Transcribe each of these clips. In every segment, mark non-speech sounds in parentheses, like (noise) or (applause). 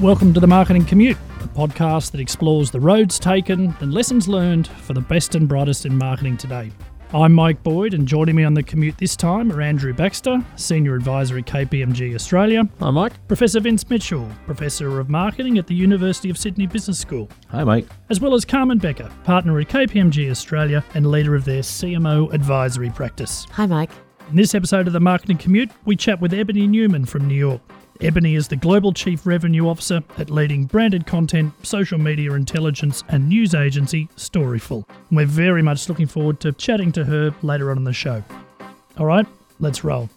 Welcome to the Marketing Commute, a podcast that explores the roads taken and lessons learned for the best and brightest in marketing today. I'm Mike Boyd, and joining me on the commute this time are Andrew Baxter, Senior Advisor at KPMG Australia. Hi, Mike. Professor Vince Mitchell, Professor of Marketing at the University of Sydney Business School. Hi, Mike. As well as Carmen Becker, Partner at KPMG Australia and leader of their CMO advisory practice. Hi, Mike. In this episode of the Marketing Commute, we chat with Ebonie Newman from New York. Ebonie is the Global Chief Revenue Officer at leading branded content, social media intelligence, and news agency Storyful. We're very much looking forward to chatting to her later on in the show. All right, let's roll.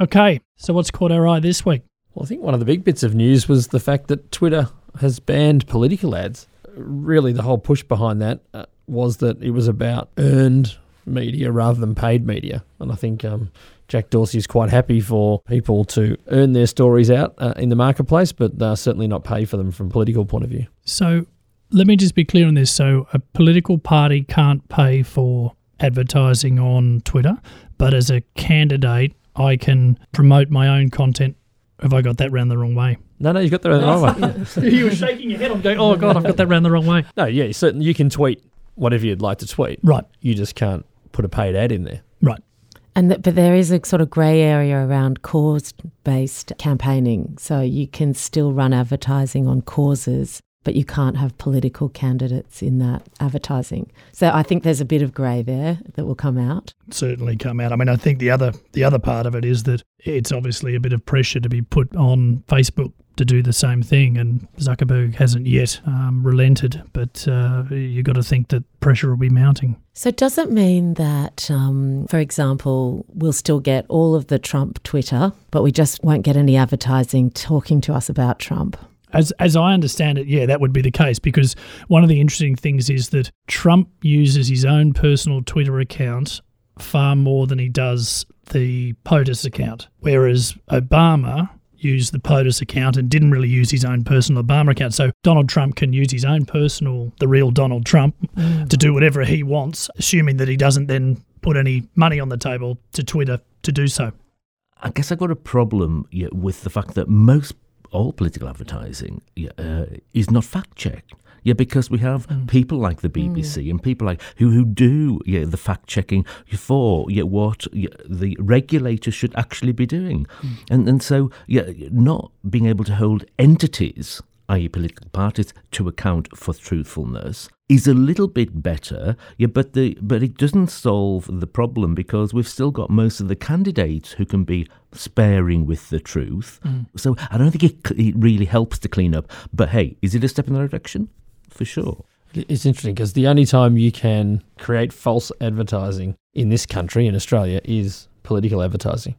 Okay, so what's caught our eye this week? Well, I think one of the big bits of news was the fact that Twitter has banned political ads. Really, the whole push behind that uh, was that it was about earned media rather than paid media. And I think um, Jack Dorsey is quite happy for people to earn their stories out uh, in the marketplace, but uh, certainly not pay for them from a political point of view. So let me just be clear on this. So a political party can't pay for advertising on Twitter, but as a candidate, I can promote my own content. Have I got that round the wrong way? No, no, you got that the wrong way. (laughs) (laughs) you were shaking your head. I'm going, oh, God, I've got that round the wrong way. No, yeah, certainly you can tweet whatever you'd like to tweet. Right. You just can't put a paid ad in there. Right. And th- but there is a sort of grey area around cause-based campaigning. So you can still run advertising on causes, but you can't have political candidates in that advertising. So I think there's a bit of grey there that will come out. Certainly come out. I mean, I think the other the other part of it is that it's obviously a bit of pressure to be put on Facebook to do the same thing, and Zuckerberg hasn't yet um, relented. But uh, you've got to think that pressure will be mounting. So, does it mean that, um, for example, we'll still get all of the Trump Twitter, but we just won't get any advertising talking to us about Trump? As, as I understand it, yeah, that would be the case because one of the interesting things is that Trump uses his own personal Twitter account far more than he does the POTUS account, whereas Obama used the POTUS account and didn't really use his own personal Obama account. So Donald Trump can use his own personal, the real Donald Trump, mm. to do whatever he wants, assuming that he doesn't then put any money on the table to Twitter to do so. I guess I've got a problem yeah, with the fact that most all political advertising uh, is not fact checked. Yeah, because we have mm. people like the BBC mm. and people like who who do yeah the fact checking for yeah what yeah, the regulator should actually be doing, mm. and and so yeah not being able to hold entities i.e., political parties, to account for truthfulness is a little bit better, yeah, but the but it doesn't solve the problem because we've still got most of the candidates who can be sparing with the truth. Mm. So I don't think it, it really helps to clean up. But hey, is it a step in the right direction? For sure. It's interesting because the only time you can create false advertising in this country, in Australia, is political advertising.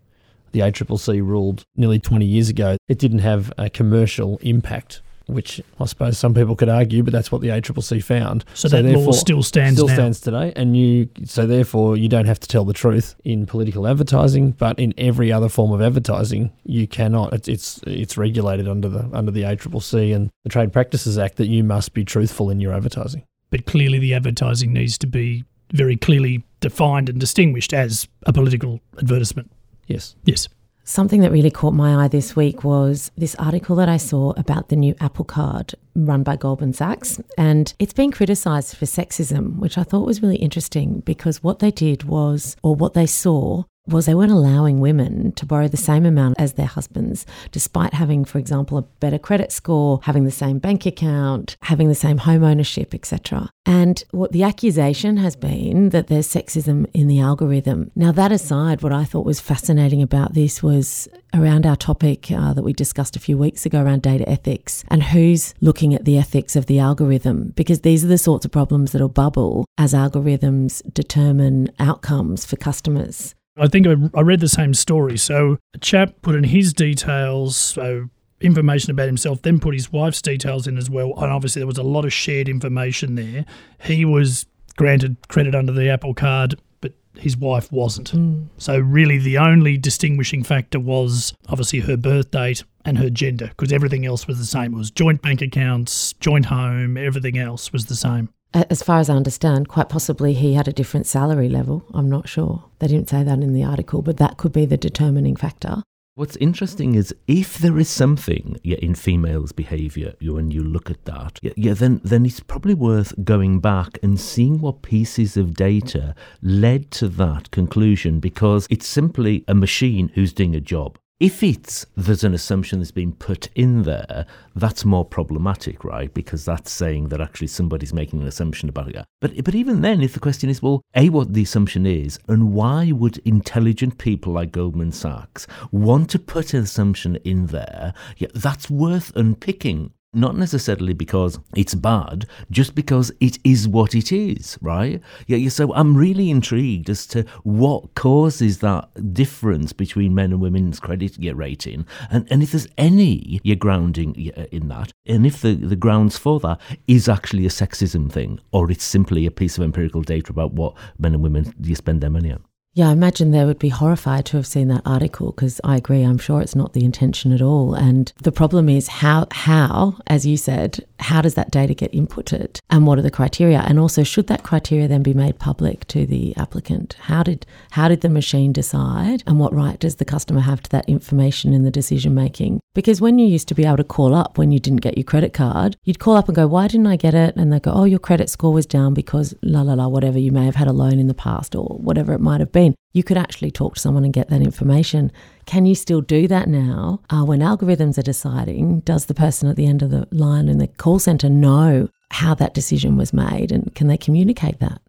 The ACCC ruled nearly 20 years ago it didn't have a commercial impact which I suppose some people could argue, but that's what the ACCC found. So, so that law still stands still now. stands today, and you so therefore you don't have to tell the truth in political advertising, but in every other form of advertising you cannot. It's it's, it's regulated under the under the ACCC and the Trade Practices Act that you must be truthful in your advertising. But clearly, the advertising needs to be very clearly defined and distinguished as a political advertisement. Yes. Yes. Something that really caught my eye this week was this article that I saw about the new Apple Card run by Goldman Sachs. And it's been criticized for sexism, which I thought was really interesting because what they did was, or what they saw, was they weren't allowing women to borrow the same amount as their husbands, despite having, for example, a better credit score, having the same bank account, having the same home ownership, etc. And what the accusation has been that there's sexism in the algorithm. Now, that aside, what I thought was fascinating about this was around our topic uh, that we discussed a few weeks ago around data ethics and who's looking at the ethics of the algorithm, because these are the sorts of problems that'll bubble as algorithms determine outcomes for customers. I think I read the same story. So a chap put in his details, so information about himself, then put his wife's details in as well. And obviously, there was a lot of shared information there. He was granted credit under the Apple card, but his wife wasn't. Mm. So, really, the only distinguishing factor was obviously her birth date and her gender, because everything else was the same. It was joint bank accounts, joint home, everything else was the same as far as I understand, quite possibly he had a different salary level. I'm not sure. They didn't say that in the article, but that could be the determining factor. What's interesting is if there is something yeah, in females' behaviour, when you look at that, yeah, yeah, then then it's probably worth going back and seeing what pieces of data led to that conclusion, because it's simply a machine who's doing a job. If it's there's an assumption that's been put in there, that's more problematic, right? Because that's saying that actually somebody's making an assumption about it. But but even then, if the question is, well, a what the assumption is, and why would intelligent people like Goldman Sachs want to put an assumption in there? Yeah, that's worth unpicking not necessarily because it's bad, just because it is what it is, right? Yeah, so I'm really intrigued as to what causes that difference between men and women's credit rating, and, and if there's any you're grounding uh, in that, and if the, the grounds for that is actually a sexism thing, or it's simply a piece of empirical data about what men and women you spend their money on. Yeah, I imagine they would be horrified to have seen that article because I agree. I'm sure it's not the intention at all. And the problem is how, how, as you said, how does that data get inputted and what are the criteria? And also, should that criteria then be made public to the applicant? How did how did the machine decide, and what right does the customer have to that information in the decision making? Because when you used to be able to call up when you didn't get your credit card, you'd call up and go, "Why didn't I get it?" And they go, "Oh, your credit score was down because la la la, whatever you may have had a loan in the past or whatever it might have been." You could actually talk to someone and get that information. Can you still do that now uh, when algorithms are deciding? Does the person at the end of the line in the call center know how that decision was made and can they communicate that?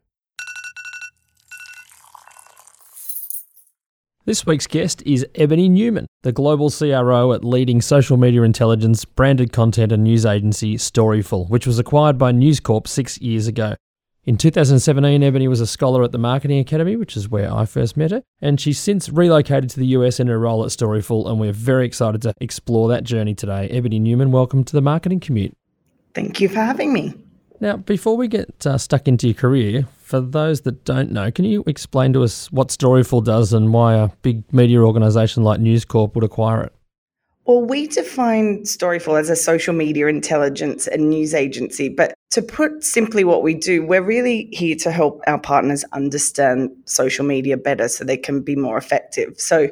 This week's guest is Ebonie Newman, the global CRO at leading social media intelligence, branded content, and news agency Storyful, which was acquired by News Corp six years ago. In 2017, Ebonie was a scholar at the Marketing Academy, which is where I first met her, and she's since relocated to the US in her role at Storyful, and we're very excited to explore that journey today. Ebonie Newman, welcome to the Marketing Commute. Thank you for having me. Now, before we get uh, stuck into your career, for those that don't know, can you explain to us what Storyful does and why a big media organisation like News Corp would acquire it? Well, we define Storyful as a social media intelligence and news agency. But to put simply what we do, we're really here to help our partners understand social media better so they can be more effective. So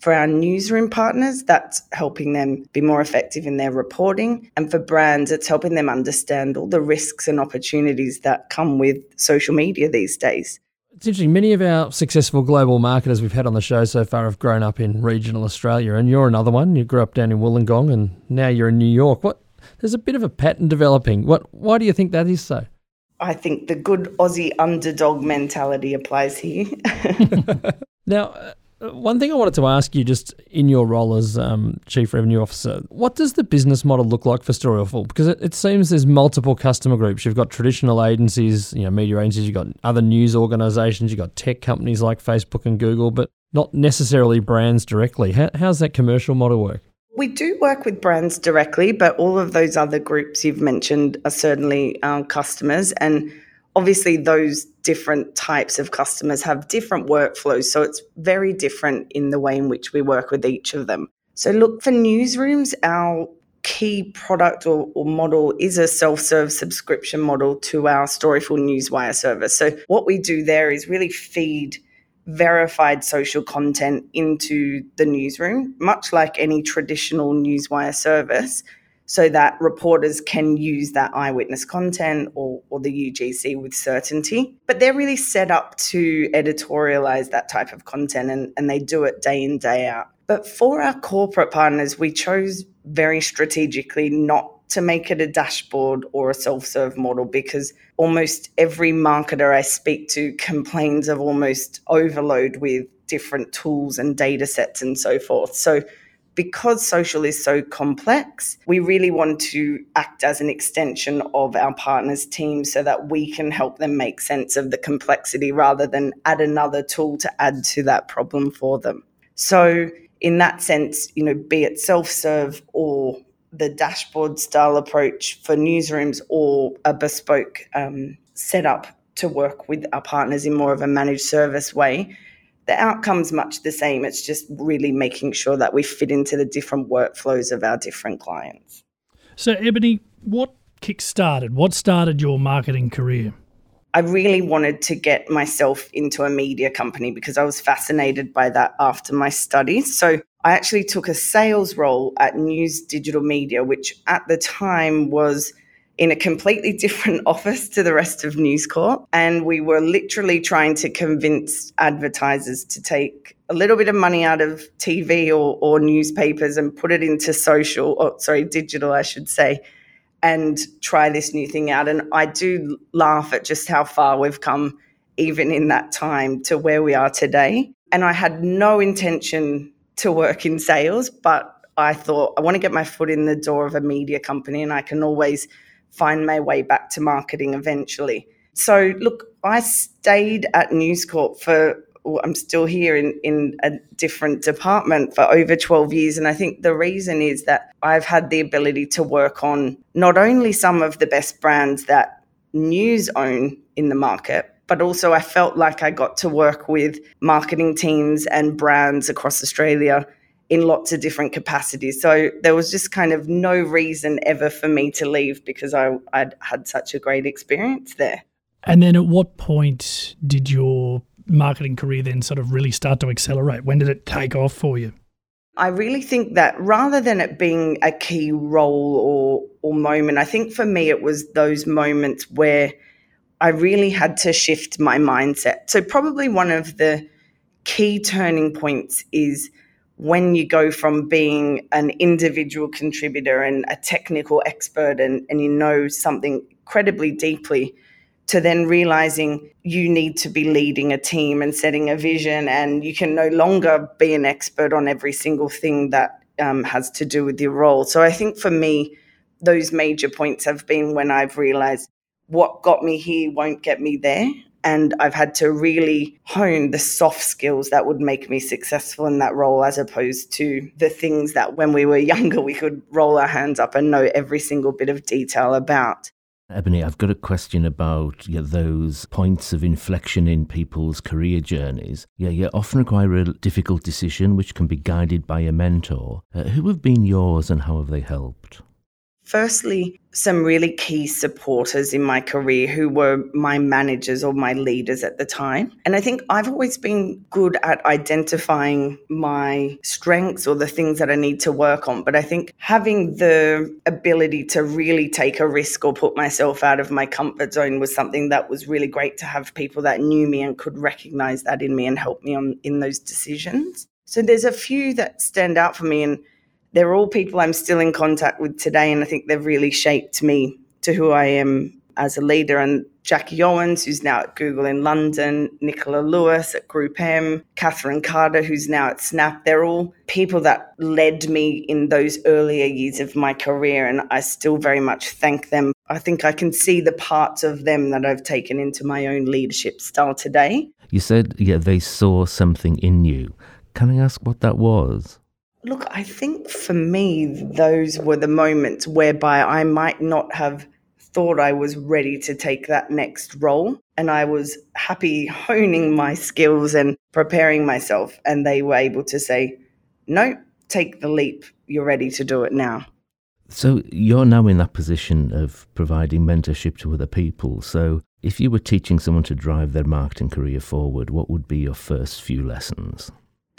for our newsroom partners, that's helping them be more effective in their reporting. And for brands, it's helping them understand all the risks and opportunities that come with social media these days. It's interesting. Many of our successful global marketers we've had on the show so far have grown up in regional Australia, and you're another one. You grew up down in Wollongong, and now you're in New York. What? There's a bit of a pattern developing. What? Why do you think that is so? I think the good Aussie underdog mentality applies here. (laughs) now, uh, one thing I wanted to ask you, just in your role as um, Chief Revenue Officer, what does the business model look like for Storyful? Because it, it, seems there's multiple customer groups. You've got traditional agencies, you know, media agencies. You've got other news organisations. You've got tech companies like Facebook and Google, but not necessarily brands directly. How, how's that commercial model work? We do work with brands directly, but all of those other groups you've mentioned are certainly our customers and obviously those different types of customers have different workflows so it's very different in the way in which we work with each of them. So look for newsrooms. Our key product or, or model is a self-serve subscription model to our storyful newswire service. So what we do there is really feed verified social content into the newsroom much like any traditional newswire service so that reporters can use that eyewitness content or, or the UGC with certainty. But they're really set up to editorialize that type of content and, and they do it day in, day out. But for our corporate partners, we chose very strategically not to make it a dashboard or a self serve model because almost every marketer I speak to complains of almost overload with different tools and data sets and so forth. So because social is so complex, we really want to act as an extension of our partners' team so that we can help them make sense of the complexity rather than add another tool to add to that problem for them. So, in that sense, you know, be it self serve or the dashboard style approach for newsrooms or a bespoke um, setup to work with our partners in more of a managed service way, the outcome's much the same. It's just really making sure that we fit into the different workflows of our different clients. So, Ebonie, what kick-started? What started your marketing career? I really wanted to get myself into a media company because I was fascinated by that after my studies. So I actually took a sales role at News Digital Media, which at the time was in a completely different (laughs) office to the rest of News Corp. And we were literally trying to convince advertisers to take a little bit of money out of TV or, or newspapers and put it into social, or sorry, digital, I should say, and try this new thing out. And I do laugh at just how far we've come, even in that time, to where we are today. And I had no intention to work in sales, but I thought I want to get my foot in the door of a media company and I can always find my way back to marketing eventually. So, look, I stayed at News Corp for, well, I'm still here in, in a different department for over 12 years. And I think the reason is that I've had the ability to work on not only some of the best brands that news own in the market, but also I felt like I got to work with marketing teams and brands across Australia in lots of different capacities. So there was just kind of no reason ever for me to leave because I, I'd had such a great experience there. And then at what point did your marketing career then sort of really start to accelerate? When did it take off for you? I really think that rather than it being a key role or or moment, I think for me it was those moments where I really had to shift my mindset. So probably one of the key turning points is when you go from being an individual contributor and a technical expert and, and you know something incredibly deeply to then realizing you need to be leading a team and setting a vision and you can no longer be an expert on every single thing that um, has to do with your role. So i think for me those major points have been when i've realized what got me here won't get me there and I've had to really hone the soft skills that would make me successful in that role as opposed to the things that when we were (laughs) younger we could roll our hands up and know every single bit of detail about. Ebonie, I've got a question about those points of inflection in people's career journeys. Yeah, you often require a difficult decision which can be guided by a mentor. Uh, who have been yours and how have they helped? Firstly, some really key supporters in my career who were my managers or my leaders at the time. And I think I've always been good at identifying my strengths or the things that I need to work on. But I think having the ability to really take a risk or put myself out of my comfort zone was something that was really great to have people that knew me and could recognize that in me and help me on in those decisions. So there's a few that stand out for me and they're all people I'm still in contact with today, and I think they've really shaped me to who I am as a leader. And Jackie Owens, who's now at Google in London, Nicola Lewis at Group M, Catherine Carter, who's now at Snap. They're all people that led me in those earlier years of my career, and I still very much thank them. I think I can see the parts of them that I've taken into my own leadership style today. You said, yeah, they saw something in you. Can I ask what that was? Look, I think for me, those were the moments whereby I might not have thought I was ready to take that next role. And I was happy honing my skills and preparing myself. And they were able to say, no, take the leap. You're ready to do it now. So you're now in that position of providing mentorship to other people. So if you were teaching someone to drive their marketing career forward, what would be your first few lessons?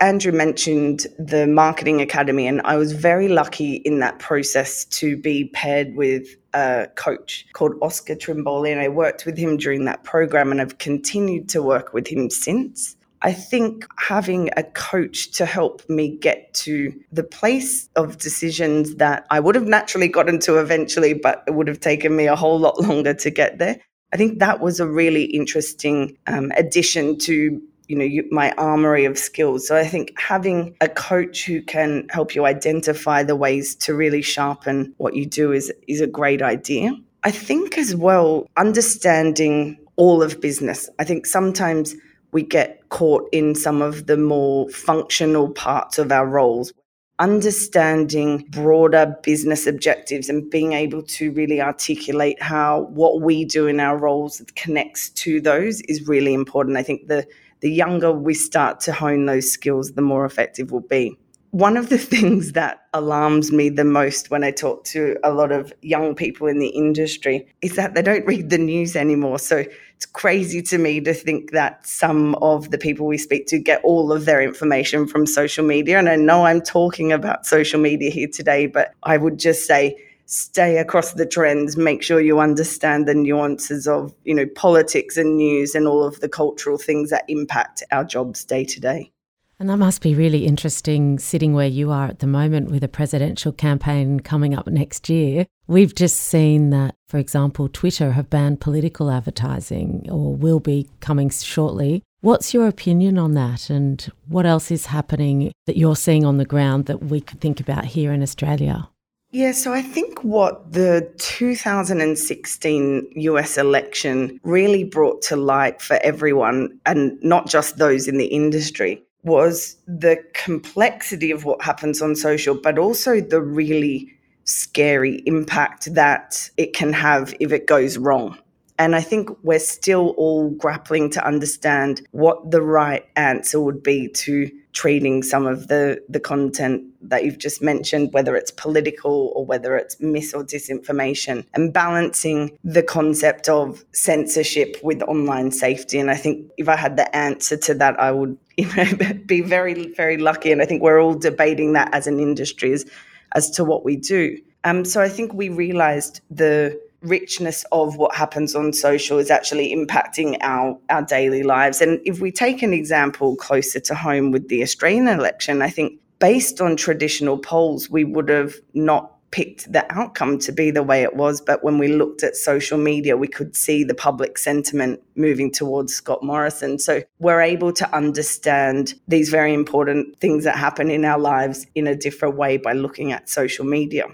Andrew mentioned the Marketing Academy, and I was very lucky in that process to be paired with a coach called Oscar Trimboli, and I worked with him during that program, and I've continued to work with him since. I think having a coach to help me get to the place of decisions that I would have naturally gotten to eventually, but it would have taken me a whole lot longer to get there. I think that was a really interesting um, addition to you know you, my armory of skills. So i think having a coach who can help you identify the ways to really sharpen what you do is is a great idea. I think as well understanding all of business. I think sometimes we get caught in some of the more functional parts of our roles. Understanding broader business objectives and being able to really articulate how what we do in our roles connects to those is really important. I think the the younger we start to hone those skills, the more effective we'll be. one of the (laughs) things that alarms me the most when I talk to a lot of young people in the industry is that they don't read the news anymore. So it's crazy to me to think that some of the people we speak to get all of their information from social media. And I know I'm talking about social media here today, but I would just say, stay across the trends make sure you understand the nuances of you know politics and news and all of the cultural things that impact our jobs day to day and that must be really interesting sitting where you are at the moment with a presidential campaign coming up next year. We've just seen that, for example, Twitter have banned political advertising or will be coming shortly. What's your opinion on that? And what else is happening that you're seeing on the ground that we could think about here in Australia? Yeah, so I think what the 2016 US election really brought to light for everyone, and not just those in the industry, was the complexity of what happens on social, but also the really scary impact that it can have if it goes wrong. And I think we're still all grappling to understand what the right answer would be to treating some of the, the content that you've just mentioned, whether it's political or whether it's mis or disinformation, and balancing the concept of censorship with online safety. And I think if I had the answer to that, I would (laughs) you know, be very, very lucky. And I think we're all debating that as an industry as, as to what we do. Um, so I think we realized the richness of what happens on social is actually impacting our, our daily lives. And if we take an example closer to home with the Australian election, I think based on traditional polls, we would have not picked the outcome to be the way it was. But when we looked at social media, we could see the public sentiment moving towards Scott Morrison. So we're able to understand these very important things that happen in our lives in a different way by looking at social media.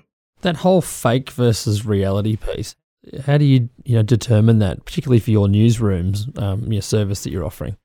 That whole fake versus reality piece, how do you you know determine that, particularly for your newsrooms, um, your service that you're offering?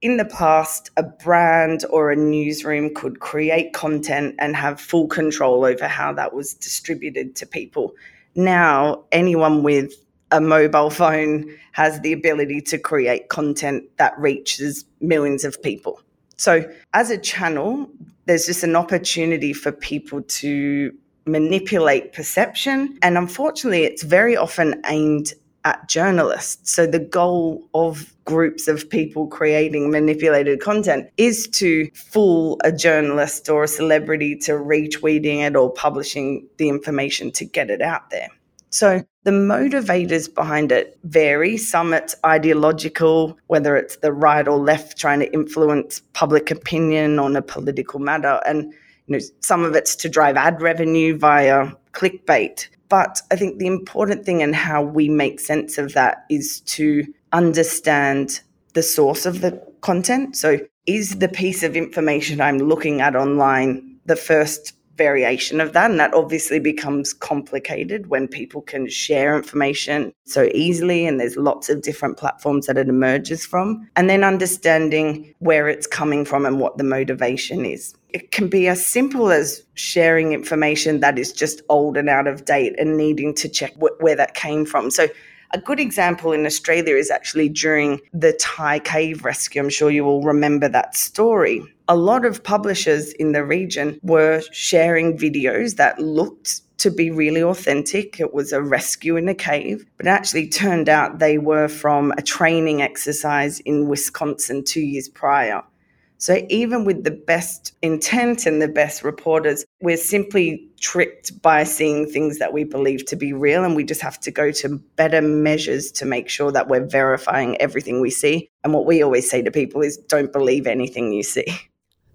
In the past, a brand or a newsroom could create content and have full control over how that was distributed to people. Now, anyone with a mobile phone has the ability to create content that reaches millions of people. So, as a channel, there's just an opportunity for people to manipulate perception. And unfortunately, it's very often aimed at journalists. So the goal of groups of people creating manipulated content is to fool a journalist or a celebrity to retweeting it or publishing the information to get it out there. So the motivators behind it vary. Some it's ideological, whether it's the right or left trying to influence public opinion on a political matter. And you know, some of it's to drive ad revenue via clickbait. But I think the important thing and how we make sense of that is to understand the source of the content. So, is the piece of information I'm looking at online the first variation of that. And that obviously becomes complicated when people can share information so easily. And there's lots of different platforms that it emerges from. And then understanding where it's coming from and what the motivation is. It can be as simple as sharing information that is just old and out of date and needing to check wh- where that came from. So a good example in Australia is actually during the Thai cave rescue. I'm sure you all remember that story. A lot of publishers in the region were sharing videos that looked to be really authentic. It was a rescue in a cave, but actually turned out they were from a training exercise in Wisconsin two years prior. So even with the best intent and the best reporters, we're simply tricked by seeing things that we believe to be real. And we just have to go to better measures to make sure that we're verifying everything we see. And what we always say to people is don't believe anything you see. (laughs)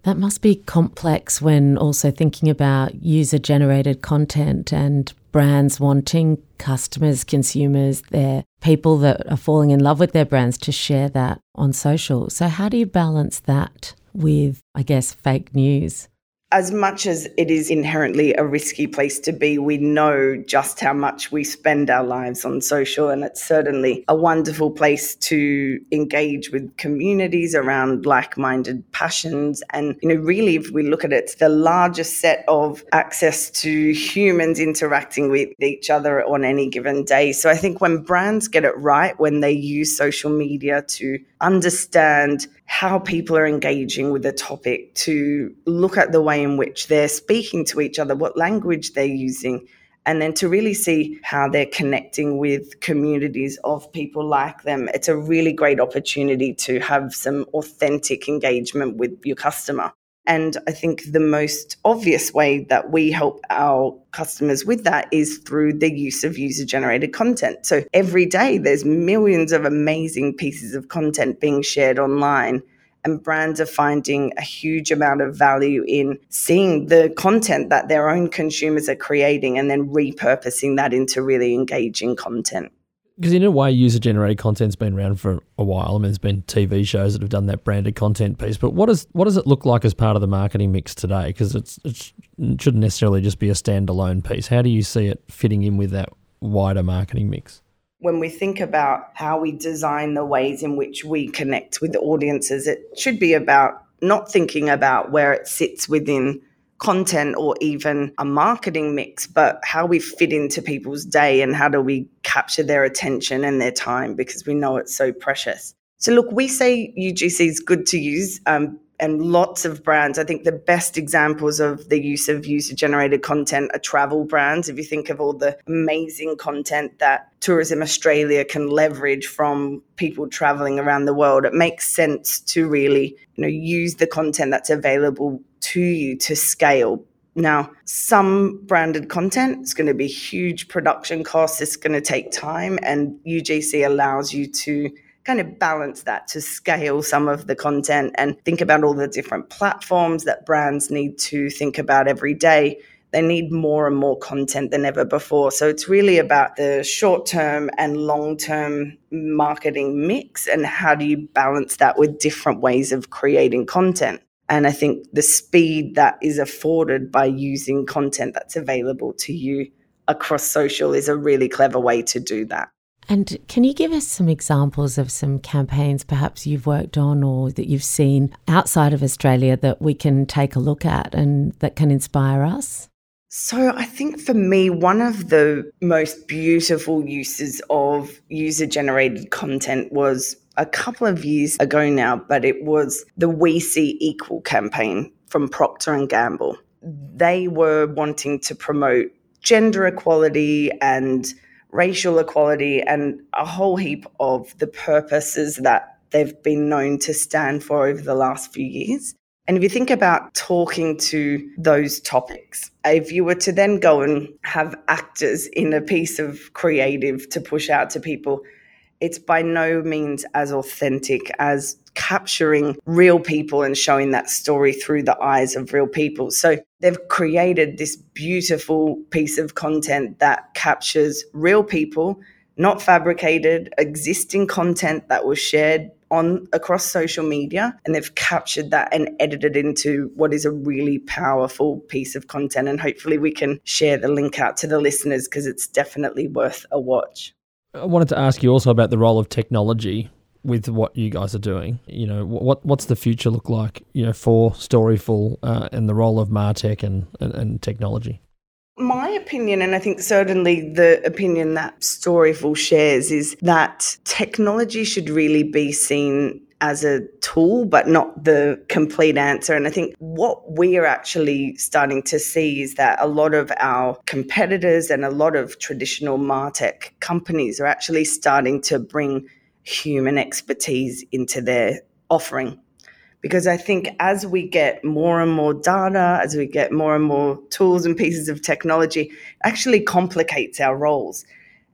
That must be complex when also thinking about user generated content and brands wanting customers, consumers, their people that are falling in love with their brands to share that on social. So, how do you balance that with, I guess, fake news? As much as it is inherently a risky place to be, we know just how much we spend our lives on social. And it's certainly a wonderful place to engage with communities around like minded passions. And, you know, really, if we look at it, it's the largest set of access to humans interacting with each other on any given day. So I think when brands get it right, when they use social media to understand how people are engaging with the topic, to look at the way in which they're speaking to each other, what language they're using, and then to really see how they're connecting with communities of people like them. It's a really great opportunity to have some authentic engagement with your customer. And I think the most obvious way that we help our customers with that is through the use of user generated content. So every day there's millions of amazing pieces of content being shared online. And brands are finding a huge amount of value in seeing the content that their own consumers are creating and then repurposing that into really engaging content because in a way, user generated content's been around for a while. I mean, there's been TV shows that have done that branded content piece. But what does what does it look like as part of the marketing mix today? Because it's it shouldn't necessarily just be a standalone piece. How do you see it fitting in with that wider marketing mix? When we think about how we design the ways in which we connect with audiences, it should be about not thinking about where it sits within content or even a marketing mix, but how we fit into people's day and how do we capture their attention and their time because we know it's so precious. So, look, we say UGC is good to use. Um, and lots of brands. I think the best examples of the use of user generated content are travel brands. If you think of all the amazing content that Tourism Australia can leverage from people traveling around the world, it makes sense to really, you know, use the content that's available to you to scale. Now, some branded content is going to be huge production costs. It's going to take time, and UGC allows you to kind of balance that to scale some of the content and think about all the different platforms that brands need to think about every day. They need more and more content than ever before. So it's really about the short term and long term marketing mix and how do you balance that with different ways of creating content. And I think the speed that is afforded by using content that's available to you across social is a really clever way to do that. And can you give us some examples of some campaigns perhaps you've worked on or that you've seen outside of Australia that we can take a look at and that can inspire us? So, I think for me, one of the most beautiful uses of user generated content was a couple of years ago now, but it was the We See Equal campaign from Procter and Gamble. They were wanting to promote gender equality and racial equality and a whole heap of the purposes that they've been known to stand for over the last few years. And if you think about talking to those topics, if you were to then go and have actors in a piece of creative to push out to people, it's by no means as authentic as capturing real people and showing that story through the eyes of real people. So they've created this beautiful piece of content that captures real people, not fabricated, existing content that was shared on across social media and they've captured that and edited into what is a really powerful piece of content and hopefully we can share the link out to the listeners because it's definitely worth a watch. I wanted to ask you also about the role of technology with what you guys are doing. You know, what what's the future look like? You know, for Storyful uh, and the role of Martech and, and, and technology. My opinion, and I think certainly the opinion that Storyful shares, is that technology should really be seen as a tool, but not the complete answer. And I think what we're actually starting to see is that a lot of our competitors and a lot of traditional Martech companies are actually starting to bring human expertise into their offering. Because I think as we get more and more data, as we get more and more tools and pieces of technology, actually complicates our roles.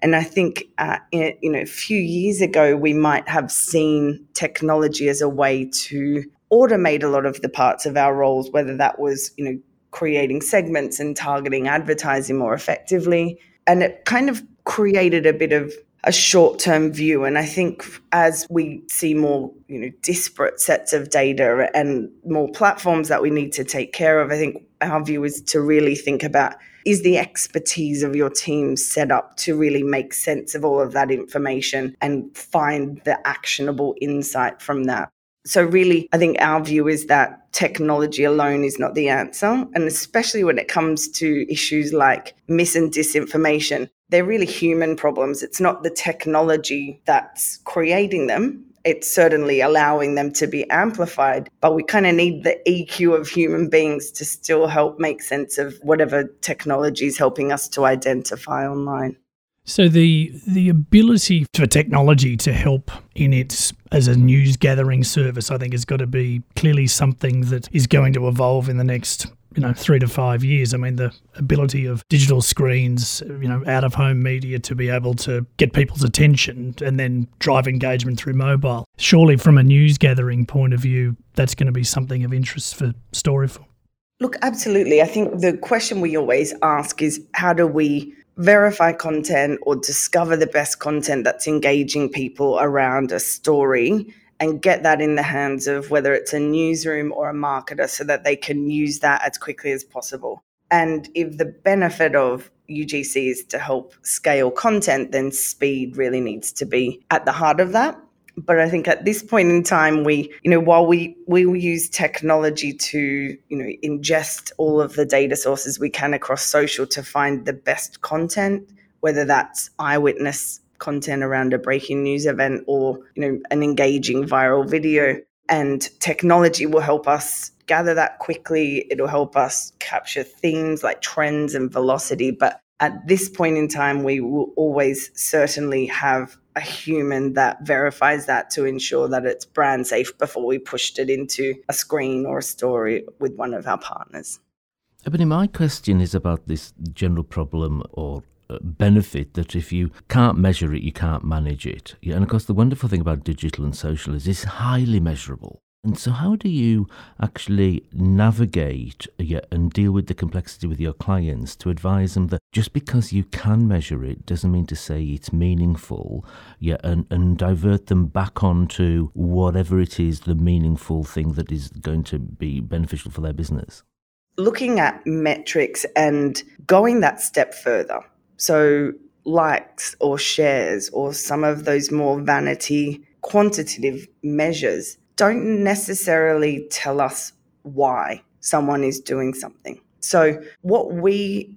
And I think, uh, you know, a few years ago, we might have seen technology as a way to automate a lot of the parts of our roles, whether that was, you know, creating segments and targeting advertising more effectively. And it kind of created a bit of a short-term view. And i think as we see more you know disparate sets of data and more platforms that we need to take care of i think our view is to really think about is the expertise of your team set up to really make sense of all of that information and find the actionable insight from that? So really i think our view is that technology alone is not the answer. And especially when it comes to issues like mis and disinformation they're really human problems. It's not the technology that's creating them. it's certainly allowing them to be amplified, but we kind of need the EQ of human beings to still help make sense of whatever technology is helping us to identify online. So the the ability for technology to help in its as a news gathering service, I think, has got to be clearly something that is going to evolve in the next you know three to five years. I mean, the ability of digital screens, you know, out of home media to be able to get people's attention and then drive engagement through mobile. Surely, from a news gathering point of view, that's going to be something of interest for Storyful. Look, absolutely. I think the question we always ask is how do we verify content or discover the best content that's engaging people around a story and get that in the hands of whether it's a newsroom or a marketer so that they can use that as quickly as possible. And if the benefit of UGC is to help scale content, then speed really needs to be at the heart of that but I think at this point in time, we, you know, while we we use technology to, you know, ingest all of the data sources we can across social to find the best content, whether that's eyewitness content around a breaking news event or, you know, an engaging viral video. And technology will help us gather that quickly. It'll help us capture themes like trends and velocity. But at this point in time, we will always certainly have a human that verifies that to ensure that it's brand safe before we pushed it into a screen or a story with one of our partners. Ebonie, my question is about this general problem or benefit that if you can't measure it, you can't manage it. Yeah, and of course, the wonderful thing about digital and social is it's highly measurable. And so, how do you actually navigate yeah, and deal with the complexity with your clients to advise them that just because you can measure it doesn't mean to say it's meaningful, yeah, and, and divert them back onto whatever it is the meaningful thing that is going to be beneficial for their business? Looking at metrics and going that step further. So, likes or shares or some of those more vanity quantitative measures don't necessarily tell us why someone is doing something. So, what we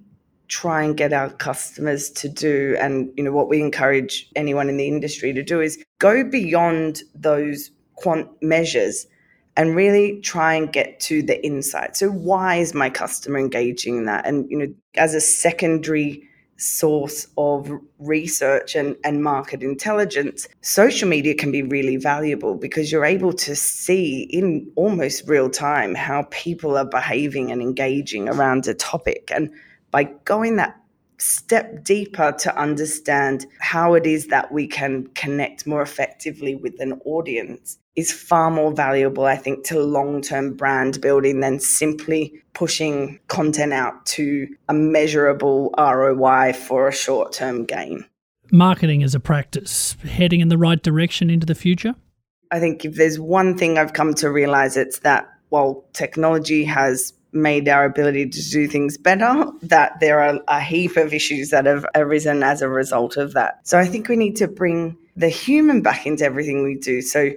try and get our customers to do and you know what we encourage anyone in the industry to do is go beyond those quant measures and really try and get to the insight. So why is my customer engaging in that? And you know, as a secondary source of research and, and market intelligence, social media can be really valuable because you're able to see in almost real time how people are behaving and engaging around a topic. And by going that step deeper to understand how it is that we can connect more effectively with an audience is far more valuable, I think, to long term brand building than simply pushing content out to a measurable ROI for a short term gain. Marketing as a practice heading in the right direction into the future? I think if there's one thing I've come to realize, it's that while technology has made our ability to do things better, that there are a heap of issues that have arisen as a result of that. So I think we need to bring the human back into everything we do. So,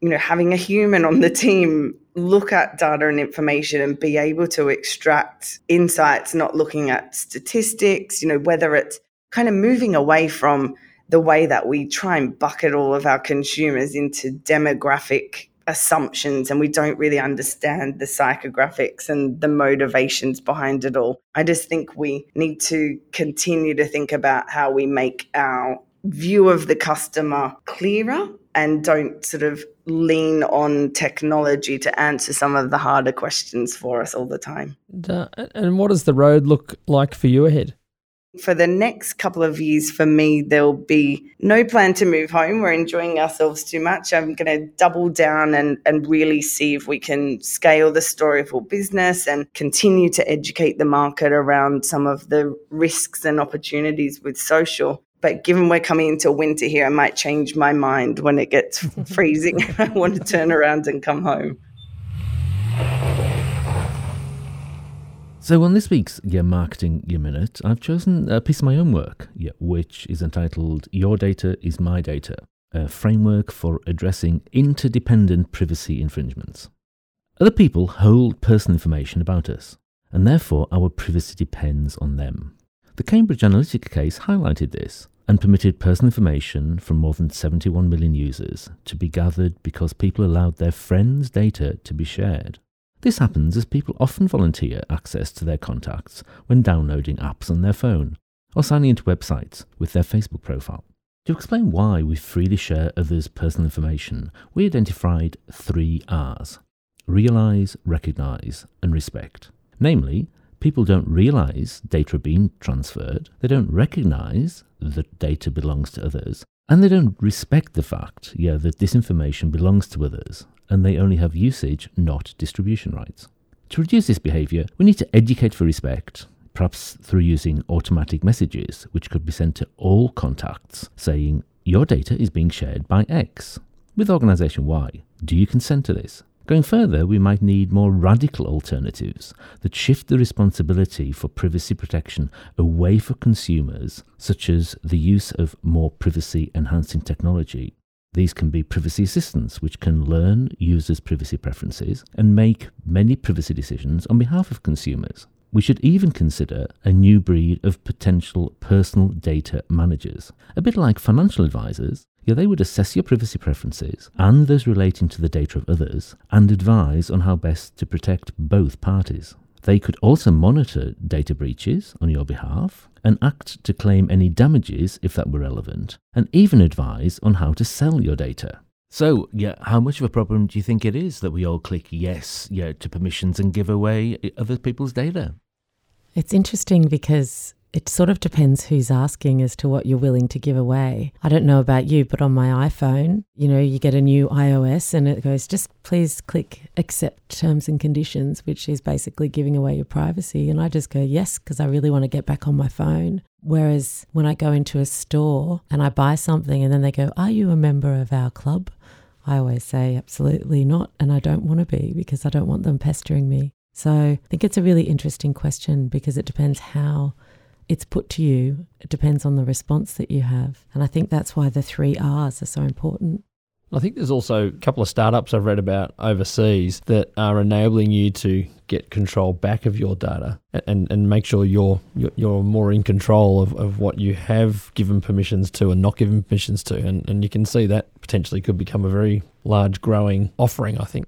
you know, having a human on the team look at data and information and be able to extract insights, not looking at statistics, you know, whether it's kind of moving away from the way that we try and bucket all of our consumers into demographic assumptions and we don't really understand the psychographics and the motivations behind it all. I just think we need to continue to think about how we make our view of the customer clearer and don't sort of lean on technology to answer some of the harder questions for us all the time. And what does the road look like for you ahead? For the next couple of years, for me, there'll be no plan to move home. We're enjoying ourselves too much. I'm going to double down and, and really see if we can scale the Storyful business and continue to educate the market around some of the risks and opportunities with social. But given we're coming into winter here, I might change my mind when it gets (laughs) freezing. And (laughs) I want to turn around and come home. So on this week's yeah, Marketing Your Minute, I've chosen a piece of my own work, which is entitled Your Data is My Data, a framework for addressing interdependent privacy infringements. Other people hold personal information about us, and therefore our privacy depends on them. The Cambridge Analytica case highlighted this, and permitted personal information from more than 71 million users to be gathered because people allowed their friends' data to be shared. This happens as people often volunteer access to their contacts when downloading apps on their phone or signing into websites with their Facebook profile. To explain why we freely share others' personal information, we identified three R's realise, recognise, and respect. Namely, people don't realise data are being transferred, they don't recognise that data belongs to others, and they don't respect the fact, yeah, that this information belongs to others, and they only have usage, not distribution rights. To reduce this behaviour, we need to educate for respect, perhaps through using automatic messages, which could be sent to all contacts, saying, Your data is being shared by X. With organisation Y, do you consent to this? Going further, we might need more radical alternatives that shift the responsibility for privacy protection away from consumers, such as the use of more privacy enhancing technology. These can be privacy assistants, which can learn users' privacy preferences and make many privacy decisions on behalf of consumers. We should even consider a new breed of potential personal data managers, a bit like financial advisors, yeah, they would assess your privacy preferences and those relating to the data of others and advise on how best to protect both parties. They could also monitor data breaches on your behalf and act to claim any damages if that were relevant, and even advise on how to sell your data. So, yeah, how much of a problem do you think it is that we all click yes, yeah, to permissions and give away other people's data? It's interesting because it sort of depends who's asking as to what you're willing to give away. I don't know about you, but on my iPhone, you know, you get a new iOS and it goes, just please click accept terms and conditions, which is basically giving away your privacy. And I just go, yes, because I really want to get back on my phone. Whereas when I go into a store and I buy something and then they go, are you a member of our club? I always say, absolutely not. And I don't want to be because I don't want them pestering me. So I think it's a really interesting question because it depends how it's put to you. It depends on the response that you have. And I think that's why the three R's are so important. I think there's also a couple of startups I've read about overseas that are enabling you to get control back of your data and, and make sure you're you're more in control of, of what you have given permissions to and not given permissions to. And, and you can see that potentially could become a very large growing offering, I think.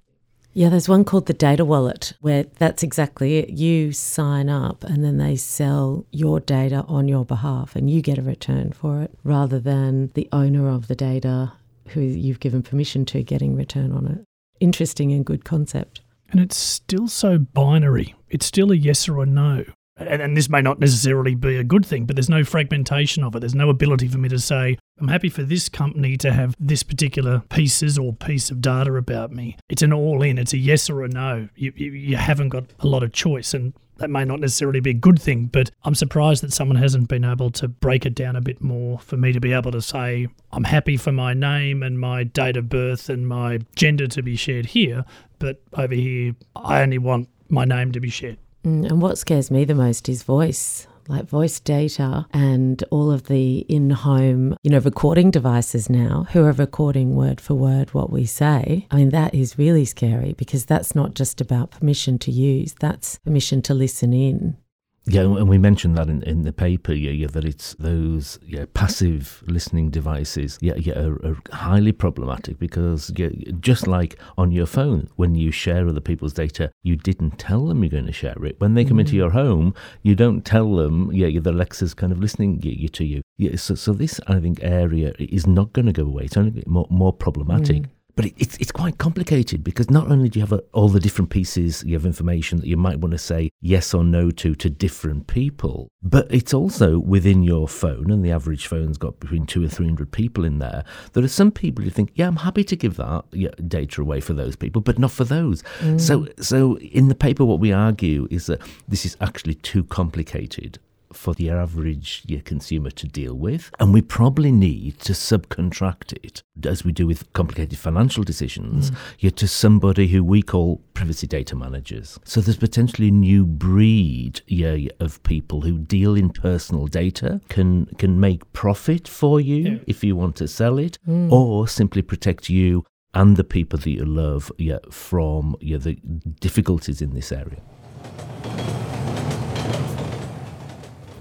Yeah, there's one called the Data Wallet where that's exactly it. You sign up and then they sell your data on your behalf and you get a return for it rather than the owner of the data who you've given permission to getting return on it. Interesting and good concept. And it's still so binary. It's still a yes or a no and, and this may not necessarily be a good thing, but there's no fragmentation of it. There's no ability for me to say, I'm happy for this company to have this particular pieces or piece of data about me. It's an all in, it's a yes or a no. You, you, you haven't got a lot of choice. And that may not necessarily be a good thing, but I'm surprised that someone hasn't been able to break it down a bit more for me to be able to say, I'm happy for my name and my date of birth and my gender to be shared here, but over here, I only want my name to be shared. Mm, and what scares me the most is voice like voice data and all of the in-home, you know, recording devices now who are recording word for word what we say. I mean, that is really scary because that's not just about permission to use, that's permission to listen in. Yeah, and we mentioned that in, in the paper, yeah, yeah, that it's those yeah, passive listening devices yeah, yeah, are, are highly problematic because yeah, just like on your phone, when you share other people's data, you didn't tell them you're going to share it. When they come mm. into your home, you don't tell them, yeah, yeah the Alexa's kind of listening to you. Yeah, so, so this, I think, area is not going to go away. It's only more, more problematic. Mm. But it, it's, it's quite complicated because not only do you have a, all the different pieces you have information that you might want to say yes or no to to different people, but it's also within your phone, and the average phone's got between two or three hundred people in there. There are some people who think, yeah, I'm happy to give that data away for those people, but not for those. Mm. So, so in the paper, what we argue is that this is actually too complicated for the average consumer to deal with. And we probably need to subcontract it, as we do with complicated financial decisions, mm. yet to somebody who we call privacy data managers. So there's potentially a new breed yeah, of people who deal in personal data, can, can make profit for you yeah. if you want to sell it, mm. or simply protect you and the people that you love yeah, from yeah, the difficulties in this area.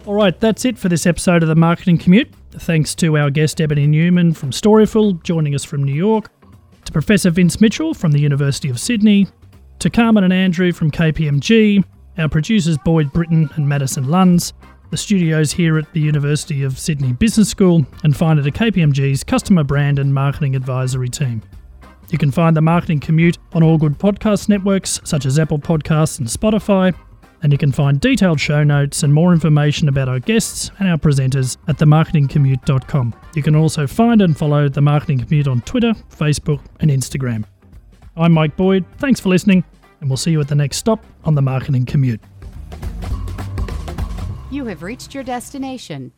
All right, that's it for this episode of the Marketing Commute. Thanks to our guest Ebonie Newman from Storyful, joining us from New York, to Professor Vince Mitchell from the University of Sydney, to Carmen and Andrew from KPMG, our producers Boyd Britton and Madison Lunds, the studios here at the University of Sydney Business School, and finally to KPMG's customer brand and marketing advisory team. You can find the Marketing Commute on all good podcast networks such as Apple Podcasts and Spotify, and you can find detailed show notes and more information about our guests and our presenters at themarketingcommute.com. You can also find and follow The Marketing Commute on Twitter, Facebook, and Instagram. I'm Mike Boyd. Thanks for listening, and we'll see you at the next stop on The Marketing Commute. You have reached your destination.